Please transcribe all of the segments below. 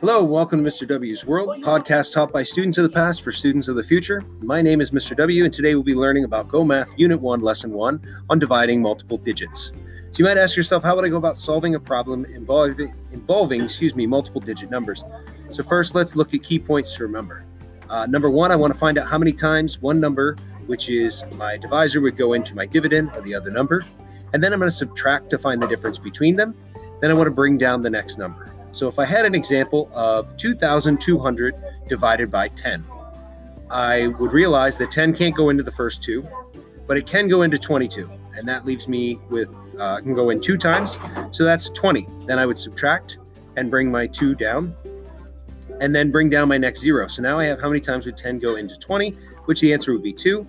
Hello, welcome to Mr. W's World, podcast taught by students of the past for students of the future. My name is Mr. W, and today we'll be learning about Go Math Unit 1, Lesson 1 on dividing multiple digits. So you might ask yourself, how would I go about solving a problem involving, involving excuse me, multiple digit numbers? So first, let's look at key points to remember. Uh, number one, I want to find out how many times one number, which is my divisor, would go into my dividend or the other number. And then I'm going to subtract to find the difference between them. Then I want to bring down the next number. So if I had an example of 2,200 divided by 10, I would realize that 10 can't go into the first two, but it can go into 22. And that leaves me with, uh, can go in two times. So that's 20. Then I would subtract and bring my two down and then bring down my next zero. So now I have how many times would 10 go into 20, which the answer would be two.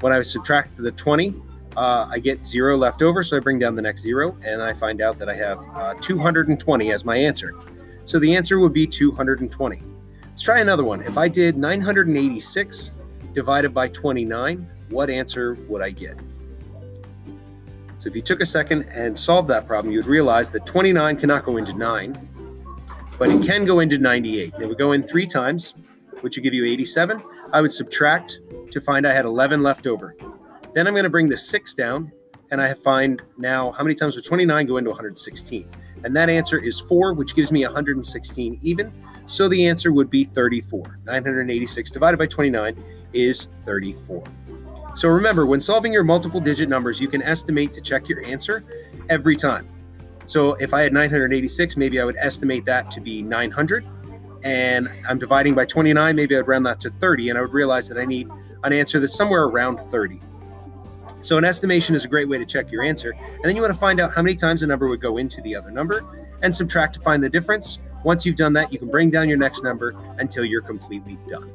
When I subtract the 20, uh, I get zero left over, so I bring down the next zero, and I find out that I have uh, 220 as my answer. So the answer would be 220. Let's try another one. If I did 986 divided by 29, what answer would I get? So if you took a second and solved that problem, you would realize that 29 cannot go into 9, but it can go into 98. It would go in three times, which would give you 87. I would subtract to find I had 11 left over. Then I'm going to bring the 6 down, and I find now how many times would 29 go into 116? And that answer is 4, which gives me 116 even. So the answer would be 34. 986 divided by 29 is 34. So remember, when solving your multiple digit numbers, you can estimate to check your answer every time. So if I had 986, maybe I would estimate that to be 900. And I'm dividing by 29, maybe I'd round that to 30, and I would realize that I need an answer that's somewhere around 30. So an estimation is a great way to check your answer. And then you want to find out how many times a number would go into the other number and subtract to find the difference. Once you've done that, you can bring down your next number until you're completely done.